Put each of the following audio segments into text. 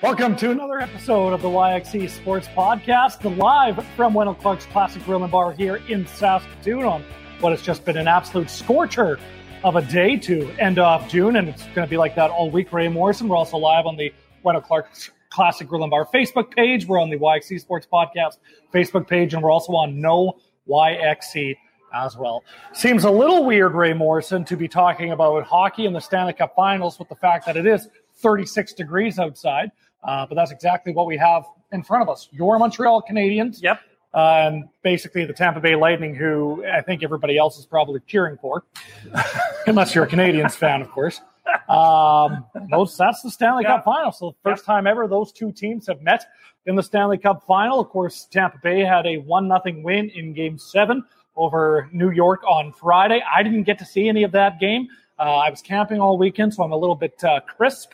Welcome to another episode of the YXC Sports Podcast, live from Wendel Clark's Classic Grill and Bar here in Saskatoon on what has just been an absolute scorcher of a day to end off June, and it's going to be like that all week. Wray Morrison, we're also live on the Wendel Clark's Classic Grill and Bar Facebook page. We're on the YXC Sports Podcast Facebook page, and we're also on No YXC as well. Seems a little weird, Wray Morrison, to be talking about hockey in the Stanley Cup Finals with the fact that it is 36 degrees outside. Uh, but that's exactly what we have in front of us. Your Montreal Canadiens. Yep. Uh, and basically the Tampa Bay Lightning, who I think everybody else is probably cheering for, unless you're a Canadiens fan, of course. Um, those, that's the Stanley Yeah. Cup final. So the first time ever those two teams have met in the Stanley Cup final. Of course, Tampa Bay had a one nothing win in Game Seven over New York on Friday. I didn't get to see any of that game. Uh, I was camping all weekend, so I'm a little bit uh, crisp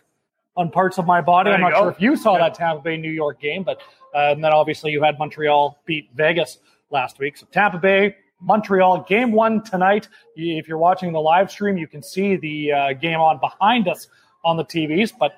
on parts of my body. There I'm not go. sure if you saw Yeah. that Tampa Bay New York game, but uh, and then obviously you had Montreal beat Vegas last week. So Tampa Bay, Montreal, game one tonight. If you're watching the live stream, you can see the uh, game on behind us on the TVs. But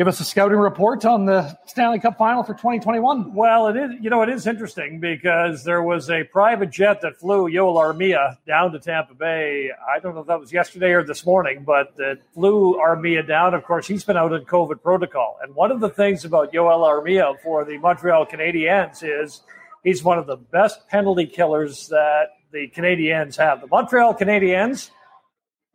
give us a scouting report on the Stanley Cup final for 2021. Well, it is. You know, it is interesting because there was a private jet that flew Yoel Armia down to Tampa Bay. I don't know if that was yesterday or this morning, but it flew Armia down. Of course, he's been out in COVID protocol. And one of the things about Yoel Armia for the Montreal Canadiens is he's one of the best penalty killers that the Canadiens have. The Montreal Canadiens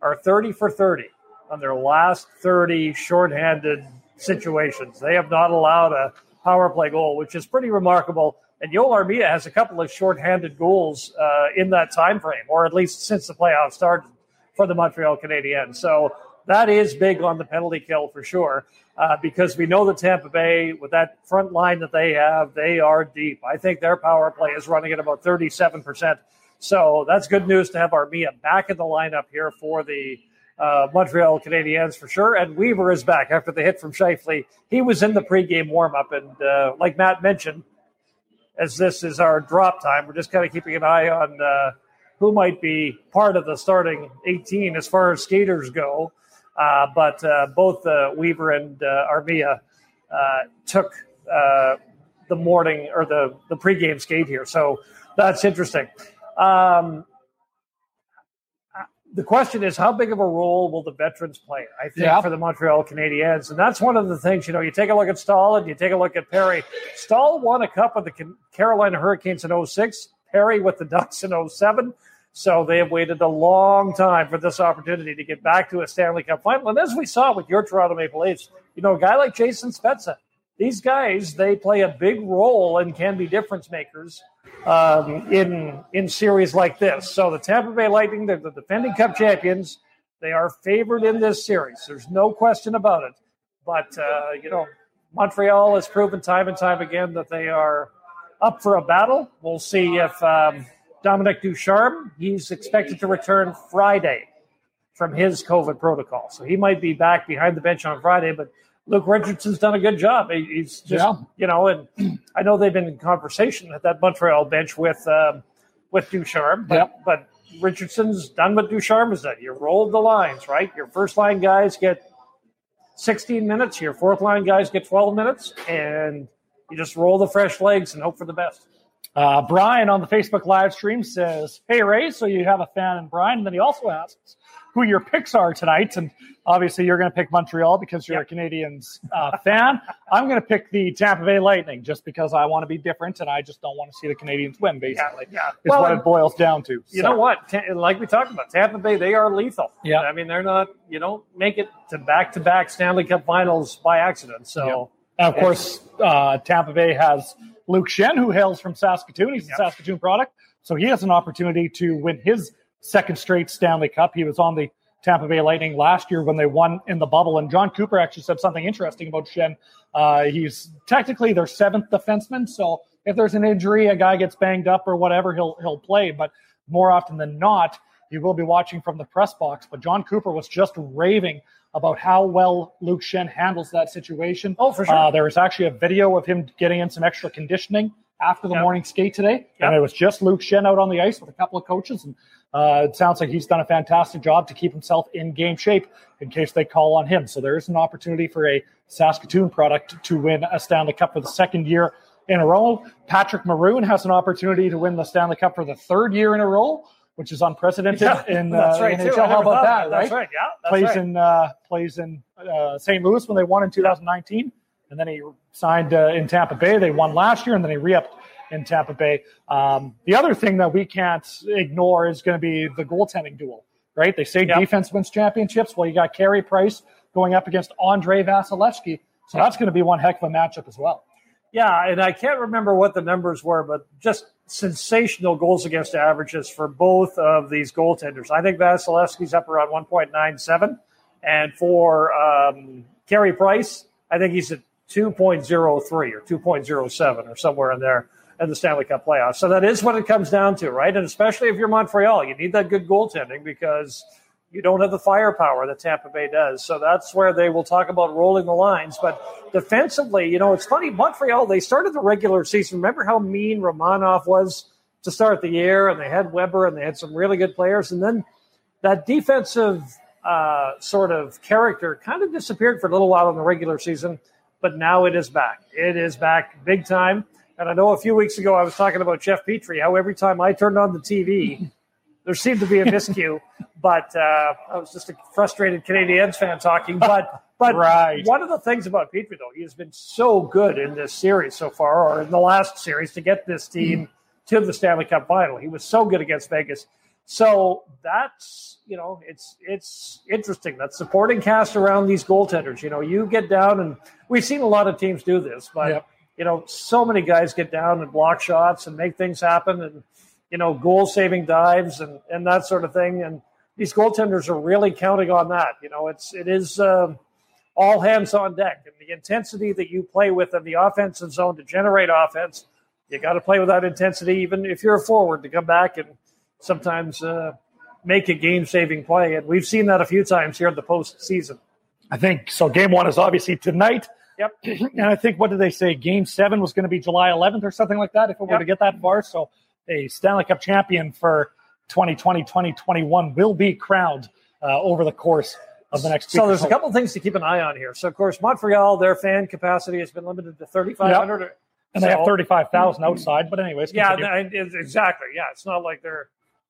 are 30 for 30 on their last 30 shorthanded situations. They have not allowed a power play goal, which is pretty remarkable. And Yoel Armia has a couple of shorthanded goals uh, in that time frame, or at least since the playoffs started for the Montreal Canadiens. So that is big on the penalty kill for sure, uh, because we know that Tampa Bay, with that front line that they have, they are deep. I think their power play is running at about 37%. So that's good news to have Armia back in the lineup here for the uh, Montreal Canadiens for sure. And Weaver is back after the hit from Scheifele. He was in the pregame warmup, and uh, like Matt mentioned, as this is our drop time, we're just kind of keeping an eye on uh, who might be part of the starting 18 as far as skaters go. Uh, but uh, both uh, Weaver and Armia took the morning or the, the pregame skate here. So that's interesting. Um, the question is, how big of a role will the veterans play? I think Yeah. for the Montreal Canadiens, and that's one of the things. You know, you take a look at Staal and you take a look at Perry. Staal won a cup with the Carolina Hurricanes in 06, Perry with the Ducks in 07. So they have waited a long time for this opportunity to get back to a Stanley Cup final. And as we saw with your Toronto Maple Leafs, you know, a guy like Jason Spezza, these guys they play a big role and can be difference makers um, in in series like this. So the Tampa Bay Lightning, they're the defending Cup champions. They are favored in this series. There's no question about it. But uh, you know, Montreal has proven time and time again that they are up for a battle. We'll see if um, Dominic Ducharme. He's expected to return Friday from his COVID protocol, so he might be back behind the bench on Friday. But Luke Richardson's done a good job. He- He's just, Yeah. you know, and I know they've been in conversation at that Montreal bench with um, with Ducharme, but, Yep. but Richardson's done what Ducharme has done. You roll the lines, right? Your first line guys get 16 minutes, your fourth line guys get 12 minutes, and you just roll the fresh legs and hope for the best. Uh, Brian on the Facebook live stream says, Hey, Wray, so you have a fan in Brian. And then he also asks who your picks are tonight. And obviously, you're going to pick Montreal because you're a Canadians uh, fan. I'm going to pick the Tampa Bay Lightning just because I want to be different and I just don't want to see the Canadians win, basically. yeah. Is Well, what it boils down to. You So, know what? Like we talked about, Tampa Bay, they are lethal. Yeah. I mean, they're not, you don't make it to back to back Stanley Cup finals by accident. So, And of course, uh, Tampa Bay has Luke Schenn, who hails from Saskatoon. He's a Yep. Saskatoon product. So he has an opportunity to win his second straight Stanley Cup. He was on the Tampa Bay Lightning last year when they won in the bubble. And John Cooper actually said something interesting about Schenn. Uh, he's technically their seventh defenseman. So if there's an injury, a guy gets banged up or whatever, he'll he'll play. But more often than not, he will be watching from the press box. But John Cooper was just raving about how well Luke Schenn handles that situation. Oh, for sure. Uh, there was actually a video of him getting in some extra conditioning after the Yep. morning skate today, Yep. and it was just Luke Schenn out on the ice with a couple of coaches, and uh, it sounds like he's done a fantastic job to keep himself in game shape in case they call on him. So there is an opportunity for a Saskatoon product to win a Stanley Cup for the second year in a row. Patrick Maroon has an opportunity to win the Stanley Cup for the third year in a row, which is unprecedented in uh, that's right. NHL. I How about that, right? That's right. Yeah, that's plays right. in uh, plays in uh, St. Louis when they won in 2019, and then he signed uh, in Tampa Bay. They won last year, and then he re-upped in Tampa Bay. Um, the other thing that we can't ignore is going to be the goaltending duel, right? They say Yep. defense wins championships. Well, you got Carey Price going up against Andrei Vasilevskiy, so that's going to be one heck of a matchup as well. Yeah, and I can't remember what the numbers were, but just sensational goals against averages for both of these goaltenders. I think Vasilevskiy's up around 1.97, and for um, Carey Price, I think he's at 2.03 or 2.07 or somewhere in there in the Stanley Cup playoffs. So that is what it comes down to, right? And especially if you're Montreal, you need that good goaltending because you don't have the firepower that Tampa Bay does. So that's where they will talk about rolling the lines. But defensively, you know, it's funny. Montreal, they started the regular season. Remember how mean Romanov was to start the year, and they had Weber, and they had some really good players, and then that defensive uh, sort of character kind of disappeared for a little while in the regular season. But now it is back. It is back big time. And I know a few weeks ago I was talking about Jeff Petry, how every time I turned on the TV, there seemed to be a miscue. but uh, I was just a frustrated Canadiens fan talking. But but Right. one of the things about Petry, though, he has been so good in this series so far, or in the last series, to get this team to the Stanley Cup final. He was so good against Vegas. So that's you know it's it's interesting that supporting cast around these goaltenders. You know, you get down and we've seen a lot of teams do this, but Yep. you know, so many guys get down and block shots and make things happen, and you know, goal saving dives and and that sort of thing. And these goaltenders are really counting on that. You know, it's it is. um all hands on deck. And the intensity that you play with in the offensive zone to generate offense, you got to play with that intensity, even if you're a forward, to come back and sometimes uh, make a game saving play. And we've seen that a few times here in the postseason. I think so. Game one is obviously tonight. Yep. And I think, what did they say? Game seven was going to be July 11th or something like that, if it were Yep. to get that far. So, a Stanley Cup champion for 2020 2021 will be crowned uh, over the course of the next So there's a couple things to keep an eye on here. So, of course, Montreal, their fan capacity has been limited to 3,500. And they have 35,000 outside. But, anyways, Yeah, continue. it's- exactly. Yeah, it's not like they're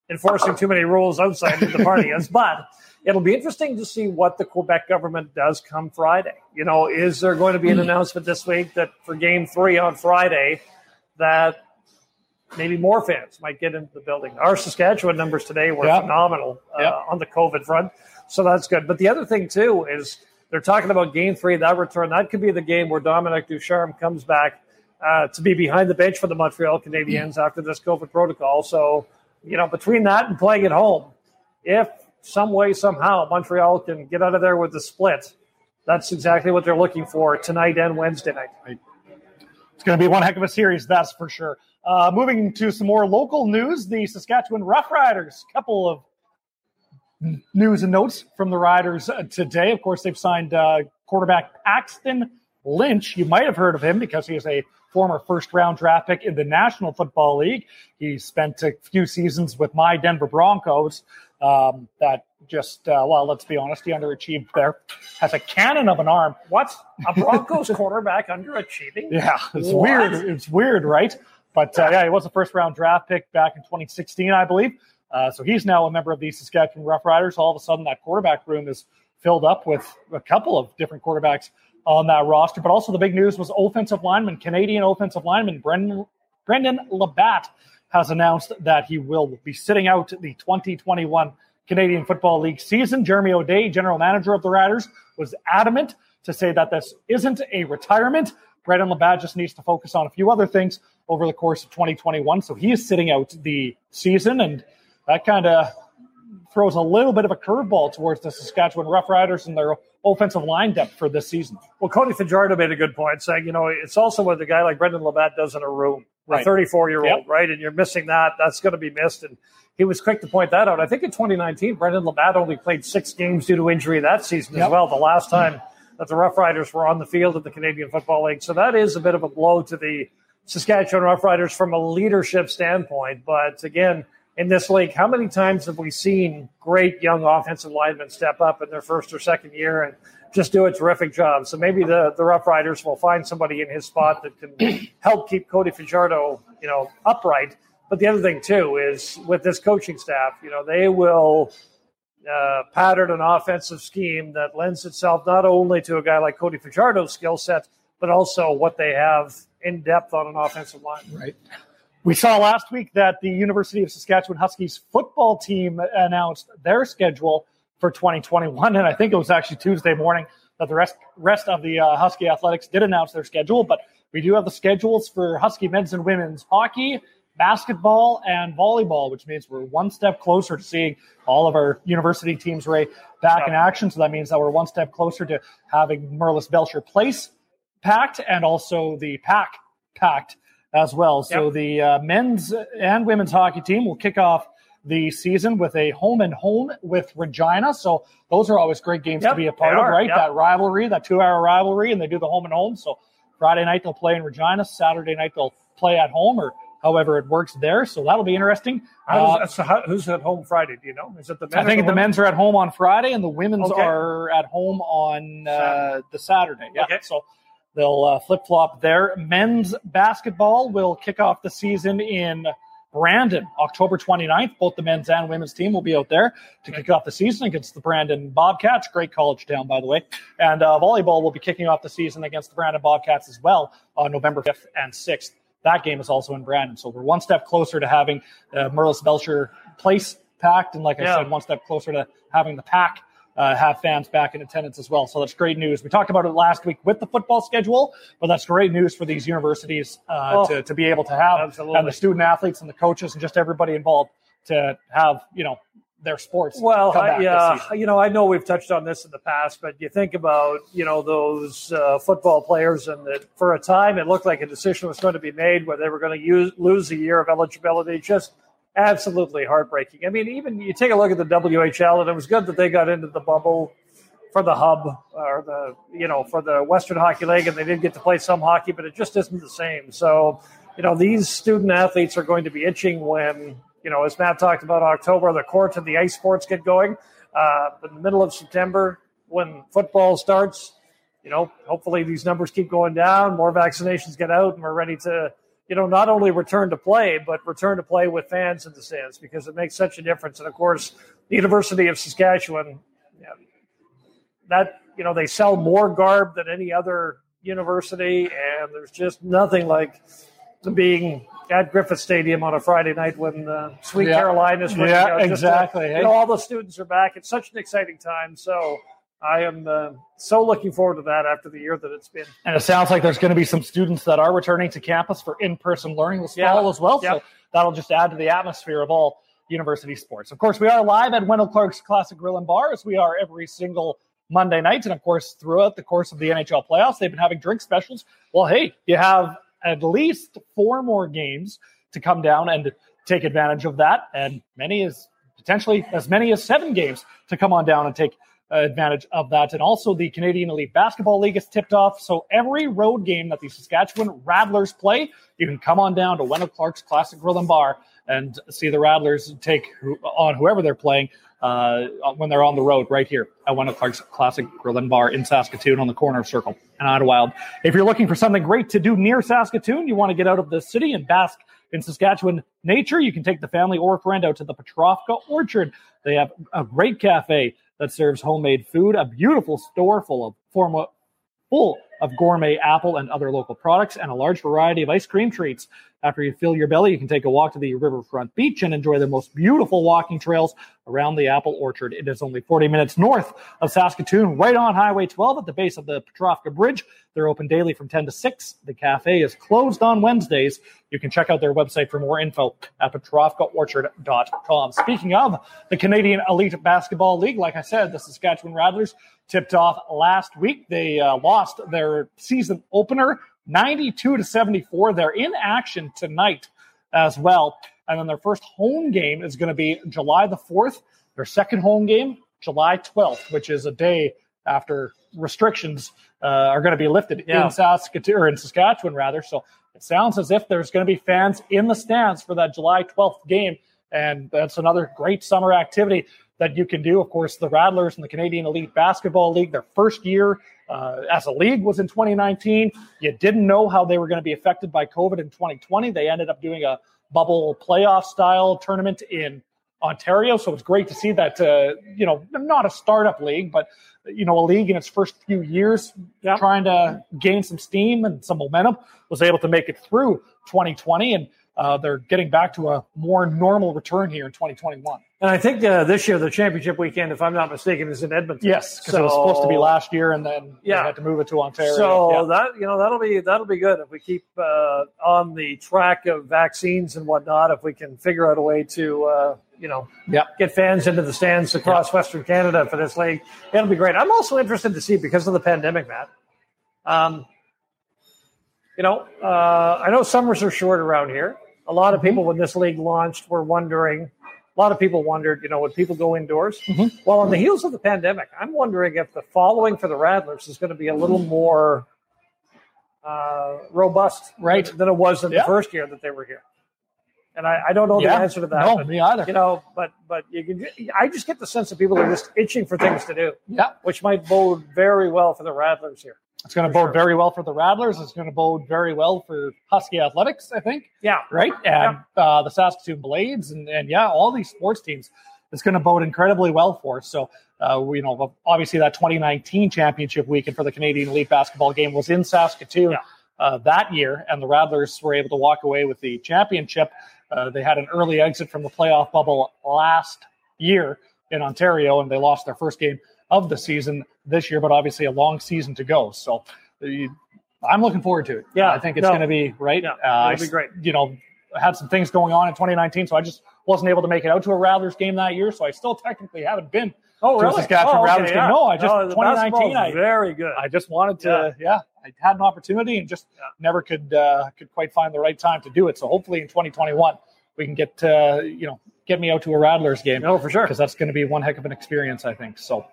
enforcing too many rules outside of the party is, but it'll be interesting to see what the Quebec government does come Friday. You know, is there going to be an announcement this week that for Game Three on Friday that maybe more fans might get into the building? Our Saskatchewan numbers today were Yeah. phenomenal uh, Yeah. on the COVID front, so that's good. But the other thing too is they're talking about Game Three, that return. That could be the game where Dominic Ducharme comes back uh, to be behind the bench for the Montreal Canadiens after this COVID protocol. So, you know, between that and playing at home, if some way, somehow, Montreal can get out of there with the split, that's exactly what they're looking for tonight and Wednesday night. It's going to be one heck of a series, that's for sure. Uh, moving to some more local news, the Saskatchewan Roughriders. Couple of news and notes from the Riders uh, today. Of course, they've signed uh, quarterback Paxton Lynch. You might have heard of him because he is a former first round draft pick in the National Football League. He spent a few seasons with my Denver Broncos. Um, that just, uh, well, let's be honest, he underachieved there. Has a cannon of an arm. What's A Broncos quarterback underachieving? Yeah, it's What? weird. It's weird, right? But uh, yeah, he was a first round draft pick back in 2016, I believe. Uh, so he's now a member of the Saskatchewan Roughriders. All of a sudden, that quarterback room is filled up with a couple of different quarterbacks on that roster. But also, the big news was offensive lineman, Canadian offensive lineman Brendon, Brendon LaBatte has announced that he will be sitting out the 2021 Canadian Football League season. Jeremy O'Day, general manager of the Riders, was adamant to say that this isn't a retirement. Brendon LaBatte just needs to focus on a few other things over the course of 2021. So he is sitting out the season, and that kind of throws a little bit of a curveball towards the Saskatchewan Roughriders and their offensive line depth for this season. Well, Cody Fajardo made a good point saying, you know, it's also what a guy like Brendon LaBatte does in a room, a Right. 34 year old, Yep. right? And you're missing that. That's going to be missed. And he was quick to point that out. I think in 2019, Brendon LaBatte only played six games due to injury that season as well, the last time that the Rough Riders were on the field of the Canadian Football League. So that is a bit of a blow to the Saskatchewan Roughriders from a leadership standpoint. But again, in this league, how many times have we seen great young offensive linemen step up in their first or second year and just do a terrific job? So maybe the, the Rough Riders will find somebody in his spot that can help keep Cody Fajardo, you know, upright. But the other thing too is with this coaching staff, you know, they will uh, pattern an offensive scheme that lends itself not only to a guy like Cody Fajardo's skill set, but also what they have in depth on an offensive line. Right. We saw last week that the University of Saskatchewan Huskies football team announced their schedule for 2021, and I think it was actually Tuesday morning that the rest rest of the uh, Husky athletics did announce their schedule. But we do have the schedules for Husky men's and women's hockey, basketball, and volleyball, which means we're one step closer to seeing all of our university teams Ray back in action. So that means that we're one step closer to having Merlis Belsher Place packed and also the pack packed as well. So yep. the uh, men's and women's hockey team will kick off the season with a home and home with Regina. So those are always great games yep, to be a part of, right? Yep. That rivalry, that two hour rivalry, and they do the home and home. So Friday night they'll play in Regina. Saturday night they'll play at home or however it works there. So that'll be interesting. Uh, so how, who's at home Friday? Do you know? Is it the men? I think the, the men's are at home on Friday and the women's okay. are at home on uh, the Saturday. Yeah. Okay. So They'll uh, flip flop there. Men's basketball will kick off the season in Brandon, October 29th. Both the men's and women's team will be out there to kick off the season against the Brandon Bobcats. Great college town, by the way. And uh, volleyball will be kicking off the season against the Brandon Bobcats as well on November 5th and 6th. That game is also in Brandon. So we're one step closer to having uh, Merlis Belsher place packed. And like I yeah. said, one step closer to having the pack uh, have fans back in attendance as well. So that's great news. We talked about it last week with the football schedule, but that's great news for these universities uh, oh, to, to be able to have absolutely. and the student athletes and the coaches and just everybody involved to have, you know, their sports. Well, I, yeah, you know, I know we've touched on this in the past, but you think about, you know, those uh, football players and that for a time it looked like a decision was going to be made where they were going to use, lose a year of eligibility just – absolutely heartbreaking. I mean, even you take a look at the WHL, and it was good that they got into the bubble for the hub or the you know for the Western Hockey League, and they did get to play some hockey, but it just isn't the same. So, you know, these student athletes are going to be itching when you know, as Matt talked about, October the court and the ice sports get going. Uh, in the middle of September, when football starts, you know, hopefully these numbers keep going down, more vaccinations get out, and we're ready to you know, not only return to play, but return to play with fans in the stands because it makes such a difference. And of course, the University of Saskatchewan, yeah, that, you know, they sell more garb than any other university. And there's just nothing like being at Griffith Stadium on a Friday night when uh, Sweet yeah. Caroline is yeah, out. exactly. you know, all the students are back. It's such an exciting time. So, I am uh, so looking forward to that after the year that it's been. And it sounds like there's going to be some students that are returning to campus for in-person learning this yeah. fall as well. Yeah. So that'll just add to the atmosphere of all university sports. Of course, we are live at Wendel Clark's Classic Grill and Bar as we are every single Monday night. And of course, throughout the course of the NHL playoffs, they've been having drink specials. Well, hey, you have at least four more games to come down and take advantage of that. And many as potentially as many as seven games to come on down and take advantage of that. And also, the Canadian Elite Basketball League is tipped off. So every road game that the Saskatchewan Rattlers play, you can come on down to Wendel Clark's Classic Grill and Bar and see the Rattlers take on whoever they're playing uh, when they're on the road right here at Wendel Clark's Classic Grill and Bar in Saskatoon on the corner of Circle and Idylwyld. If you're looking for something great to do near Saskatoon, you want to get out of the city and bask in Saskatchewan nature, you can take the family or friend out to the Petrofka Orchard. They have a great cafe that serves homemade food, a beautiful store full of formal, full of gourmet apple and other local products, and a large variety of ice cream treats. After you fill your belly, you can take a walk to the riverfront beach and enjoy the most beautiful walking trails around the apple orchard. It is only 40 minutes north of Saskatoon, right on Highway 12 at the base of the Petrofka Bridge. They're open daily from 10 to 6. The cafe is closed on Wednesdays. You can check out their website for more info at petrofkaorchard.com. Speaking of the Canadian Elite Basketball League, like I said, the Saskatchewan Rattlers tipped off last week. They uh, lost their season opener 92 to 74. They're in action tonight as well. And then their first home game is going to be July the 4th. Their second home game, July 12th, which is a day after restrictions uh, are going to be lifted yeah. in Saskatoon or in Saskatchewan rather. So it sounds as if there's going to be fans in the stands for that July 12th game. And that's another great summer activity that you can do. Of course, the Rattlers and the Canadian Elite Basketball League, their first year uh, as a league was in 2019. You didn't know how they were going to be affected by COVID in 2020. They ended up doing a bubble playoff style tournament in Ontario. So it's great to see that, uh, you know, not a startup league, but, you know, a league in its first few years Yeah. trying to gain some steam and some momentum was able to make it through 2020. And uh, they're getting back to a more normal return here in 2021. And I think uh, this year the championship weekend, if I'm not mistaken, is in Edmonton. Yes, because it was supposed to be last year, and then Yeah. they had to move it to Ontario. So Yeah. that you know that'll be that'll be good if we keep uh, on the track of vaccines and whatnot. If we can figure out a way to uh, you know Yeah. get fans into the stands across Western Canada for this league, it'll be great. I'm also interested to see because of the pandemic, Matt. Um, you know, uh, I know summers are short around here. A lot of people, when this league launched, were wondering. A lot of people wondered, you know, would people go indoors? Well, on the heels of the pandemic, I'm wondering if the following for the Rattlers is going to be a little more uh, robust, Right. than it was in Yeah. the first year that they were here. And I, I don't know Yeah. the answer to that. No, but, me either. You know, but but you can. I just get the sense that people are just itching for things to do, Yeah. which might bode very well for the Rattlers here. It's going to bode sure. very well for the Rattlers. It's going to bode very well for Husky Athletics, I think. Yeah, Right? And uh, the Saskatoon Blades, and, and yeah, all these sports teams. It's going to bode incredibly well for us. So, uh, you know, obviously that 2019 championship weekend for the Canadian Elite Basketball game was in Saskatoon Yeah. uh, that year, and the Rattlers were able to walk away with the championship. Uh, they had an early exit from the playoff bubble last year in Ontario, and they lost their first game of the season this year, but obviously a long season to go. So uh, I'm looking forward to it. Yeah, I think it's no. going to be right. Yeah, uh, it'll be great. You know, I had some things going on in 2019, so I just wasn't able to make it out to a Rattlers game that year. So I still technically haven't been Oh, to a? Saskatchewan oh, okay, Rattlers yeah. game. No, I just No, 2019. I, very good. I just wanted to, yeah. I had an opportunity and just Yeah. never could uh, could quite find the right time to do it. So hopefully in 2021 we can get uh, you know get me out to a Rattlers game no, for sure. because that's going to be one heck of an experience, I think. So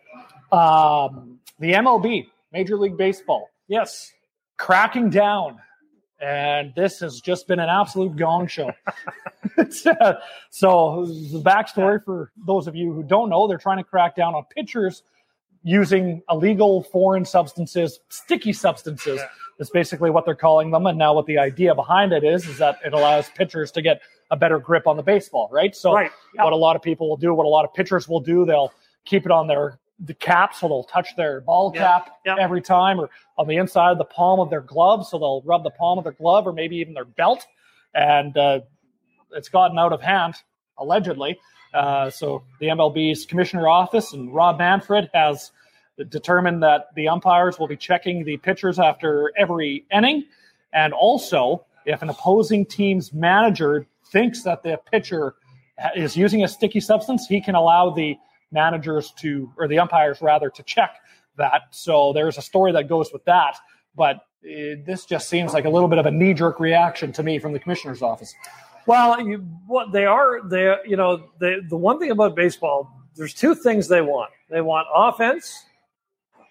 um, the MLB, Major League Baseball, Yes. cracking down. And this has just been an absolute gong show. Uh, so, the backstory for those of you who don't know, they're trying to crack down on pitchers using illegal foreign substances, sticky substances. Yeah. That's basically what they're calling them. And now, what the idea behind it is, is that it allows pitchers to get a better grip on the baseball, right? So, Right. Yeah. what a lot of people will do, what a lot of pitchers will do, they'll keep it on their the cap, so they'll touch their ball Yeah. cap Yeah. every time, or on the inside of the palm of their glove, so they'll rub the palm of their glove, or maybe even their belt, and uh, it's gotten out of hand allegedly. Uh, so the MLB's commissioner office and Rob Manfred has determined that the umpires will be checking the pitchers after every inning, and also if an opposing team's manager thinks that the pitcher is using a sticky substance, he can allow the managers to, or the umpires rather, to check that. So there's a story that goes with that, but uh, this just seems like a little bit of a knee-jerk reaction to me from the commissioner's office. Well, you, what they are, they you know, they, the one thing about baseball, there's two things they want. They want offense,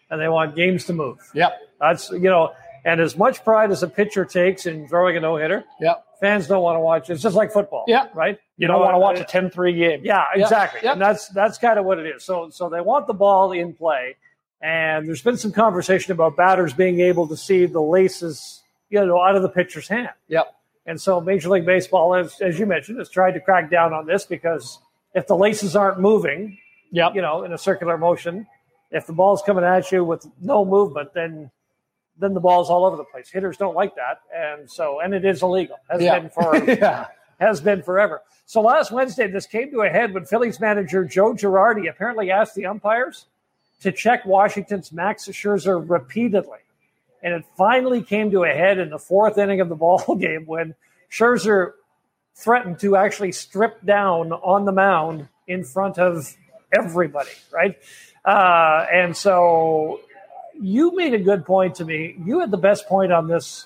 and they want games to move. Yep. That's you know, and as much pride as a pitcher takes in throwing a no hitter, Yep. fans don't want to watch. It's just like football, Yeah. right? You don't know, want to watch a 10-3 game. Yeah, Yeah, exactly. yep. And that's that's kind of what it is. So so they want the ball in play, and there's been some conversation about batters being able to see the laces, you know, out of the pitcher's hand. Yep. And so Major League Baseball, as, as you mentioned, has tried to crack down on this because if the laces aren't moving, Yep. you know, in a circular motion, if the ball's coming at you with no movement, then then the ball's all over the place. Hitters don't like that, and so and it is illegal. Has Yeah. been for yeah. has been forever. So last Wednesday, this came to a head when Phillies manager Joe Girardi apparently asked the umpires to check Washington's Max Scherzer repeatedly. And it finally came to a head in the fourth inning of the ball game when Scherzer threatened to actually strip down on the mound in front of everybody, right? Uh, and so you made a good point to me. You had the best point on this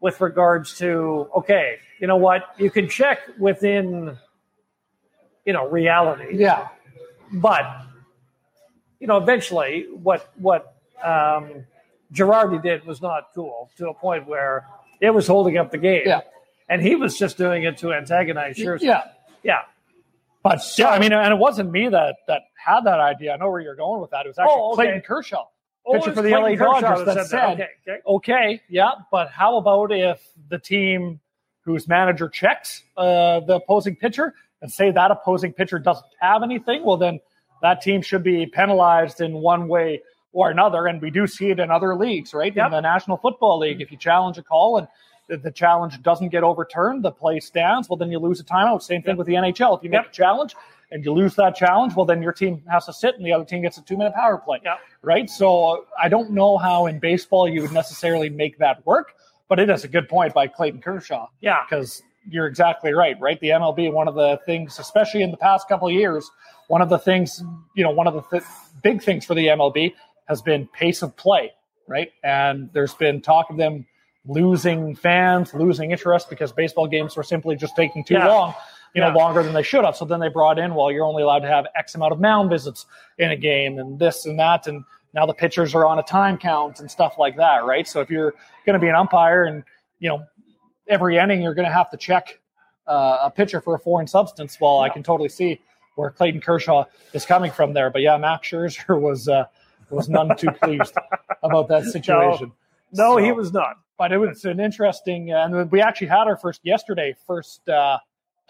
with regards to okay, you know what? You can check within you know reality, Yeah. but you know eventually what what um, Girardi did was not cool to a point where it was holding up the game. Yeah. And he was just doing it to antagonize Scherzer. Yeah. Yeah. But yeah, I mean, and it wasn't me that that had that idea. I know where you're going with that. It was actually Oh, okay. Clayton Kershaw, pitcher for the Clayton LA Kershaw Dodgers, that that said, Okay, okay. okay, yeah, but how about if the team whose manager checks uh, the opposing pitcher and say that opposing pitcher doesn't have anything? Well, then that team should be penalized in one way or another. And we do see it in other leagues, right? Yep. In the National Football League, if you challenge a call and the, the challenge doesn't get overturned, the play stands, well, then you lose a timeout. Same thing with the NHL. If you make Yep. a challenge and you lose that challenge, well, then your team has to sit and the other team gets a two minute power play Yeah. Right? So I don't know how in baseball you would necessarily make that work, but it is a good point by Clayton Kershaw Yeah. because you're exactly right, right? The MLB, one of the things, especially in the past couple of years, one of the things, you know, one of the th- big things for the MLB has been pace of play, right? And there's been talk of them losing fans, losing interest because baseball games were simply just taking too Yeah. long, you know, Yeah. longer than they should have. So then they brought in, well, you're only allowed to have X amount of mound visits in a game and this and that. And now the pitchers are on a time count and stuff like that, right? So if you're going to be an umpire and, you know, every inning you're going to have to check uh, a pitcher for a foreign substance, well, I can totally see where Clayton Kershaw is coming from there. But yeah, Max Scherzer was, uh, was none too pleased about that situation. No, he So- was not. but it was an interesting, and we actually had our first yesterday, first uh,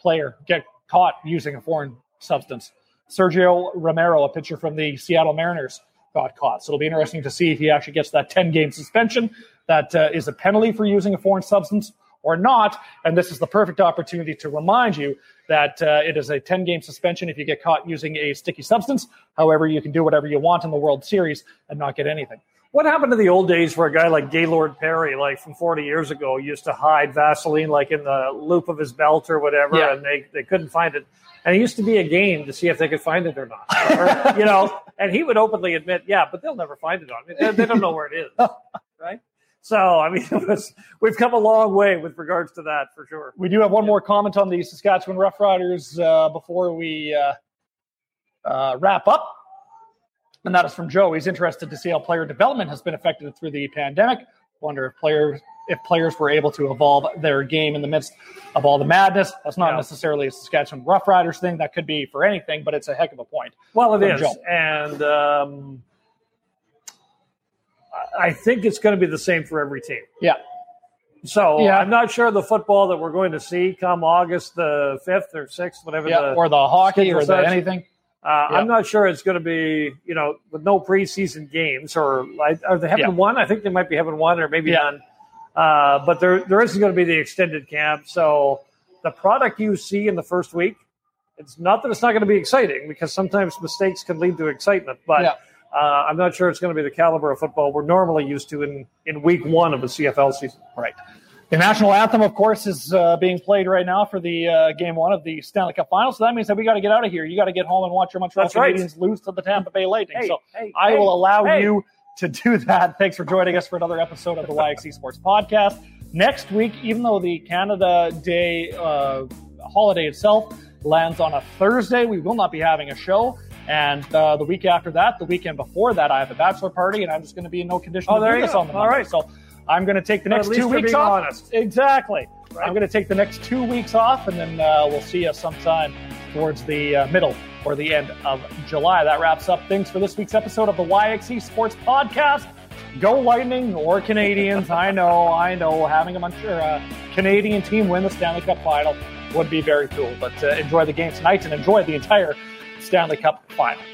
player get caught using a foreign substance. Sergio Romero, a pitcher from the Seattle Mariners, got caught. So it'll be interesting to see if he actually gets that 10 game suspension. That uh, is a penalty for using a foreign substance or not. And this is the perfect opportunity to remind you that uh, it is a 10 game suspension if you get caught using a sticky substance. However, you can do whatever you want in the World Series and not get anything. What happened to the old days where a guy like Gaylord Perry, like from 40 years ago, used to hide Vaseline like in the loop of his belt or whatever, Yeah. and they, they couldn't find it. And it used to be a game to see if they could find it or not. Or, you know, and he would openly admit, yeah, but they'll never find it on me. They, they don't know where it is. Right? So, I mean, it was, we've come a long way with regards to that for sure. We do have one more comment on the Saskatchewan Roughriders uh, before we uh, uh, wrap up, and that is from Joe. He's interested to see how player development has been affected through the pandemic. Wonder if players if players were able to evolve their game in the midst of all the madness. That's not necessarily a Saskatchewan Roughriders thing. That could be for anything, but it's a heck of a point. Well, it is, Joe. and um, I- I think it's going to be the same for every team. Yeah, So Yeah. I'm not sure the football that we're going to see come August the fifth or sixth, whatever yeah, the. or the hockey or the anything. Uh, yeah. I'm not sure it's going to be you know with no preseason games or like are they having Yeah. one? I think they might be having one or maybe Yeah. none. Uh, but there there isn't going to be the extended camp. So the product you see in the first week, it's not that it's not going to be exciting because sometimes mistakes can lead to excitement, but. Uh, I'm not sure it's going to be the caliber of football we're normally used to in, in week one of a CFL season. Right. The national anthem, of course, is uh, being played right now for the uh, game one of the Stanley Cup Final. So that means that we got to get out of here. You got to get home and watch your Montreal That's right. Canadiens lose to the Tampa Bay Lightning. Hey, so hey, I hey, will allow you to do that. Thanks for joining us for another episode of the YXC Sports Podcast. Next week, even though the Canada Day uh, holiday itself lands on a Thursday, we will not be having a show. And uh, the week after that, the weekend before that, I have a bachelor party, and I'm just going to be in no condition Oh, to do this go. on the All Monday. right. So I'm going to take the next two weeks off. honest. Exactly. Right. I'm going to take the next two weeks off, and then uh, we'll see you sometime towards the uh, middle or the end of July. That wraps up things for this week's episode of the YXC Sports Podcast. Go Lightning or Canadians. I know, I know. Having a Montreal uh, Canadian team win the Stanley Cup final would be very cool. But uh, enjoy the game tonight and enjoy the entire Stanley Cup final.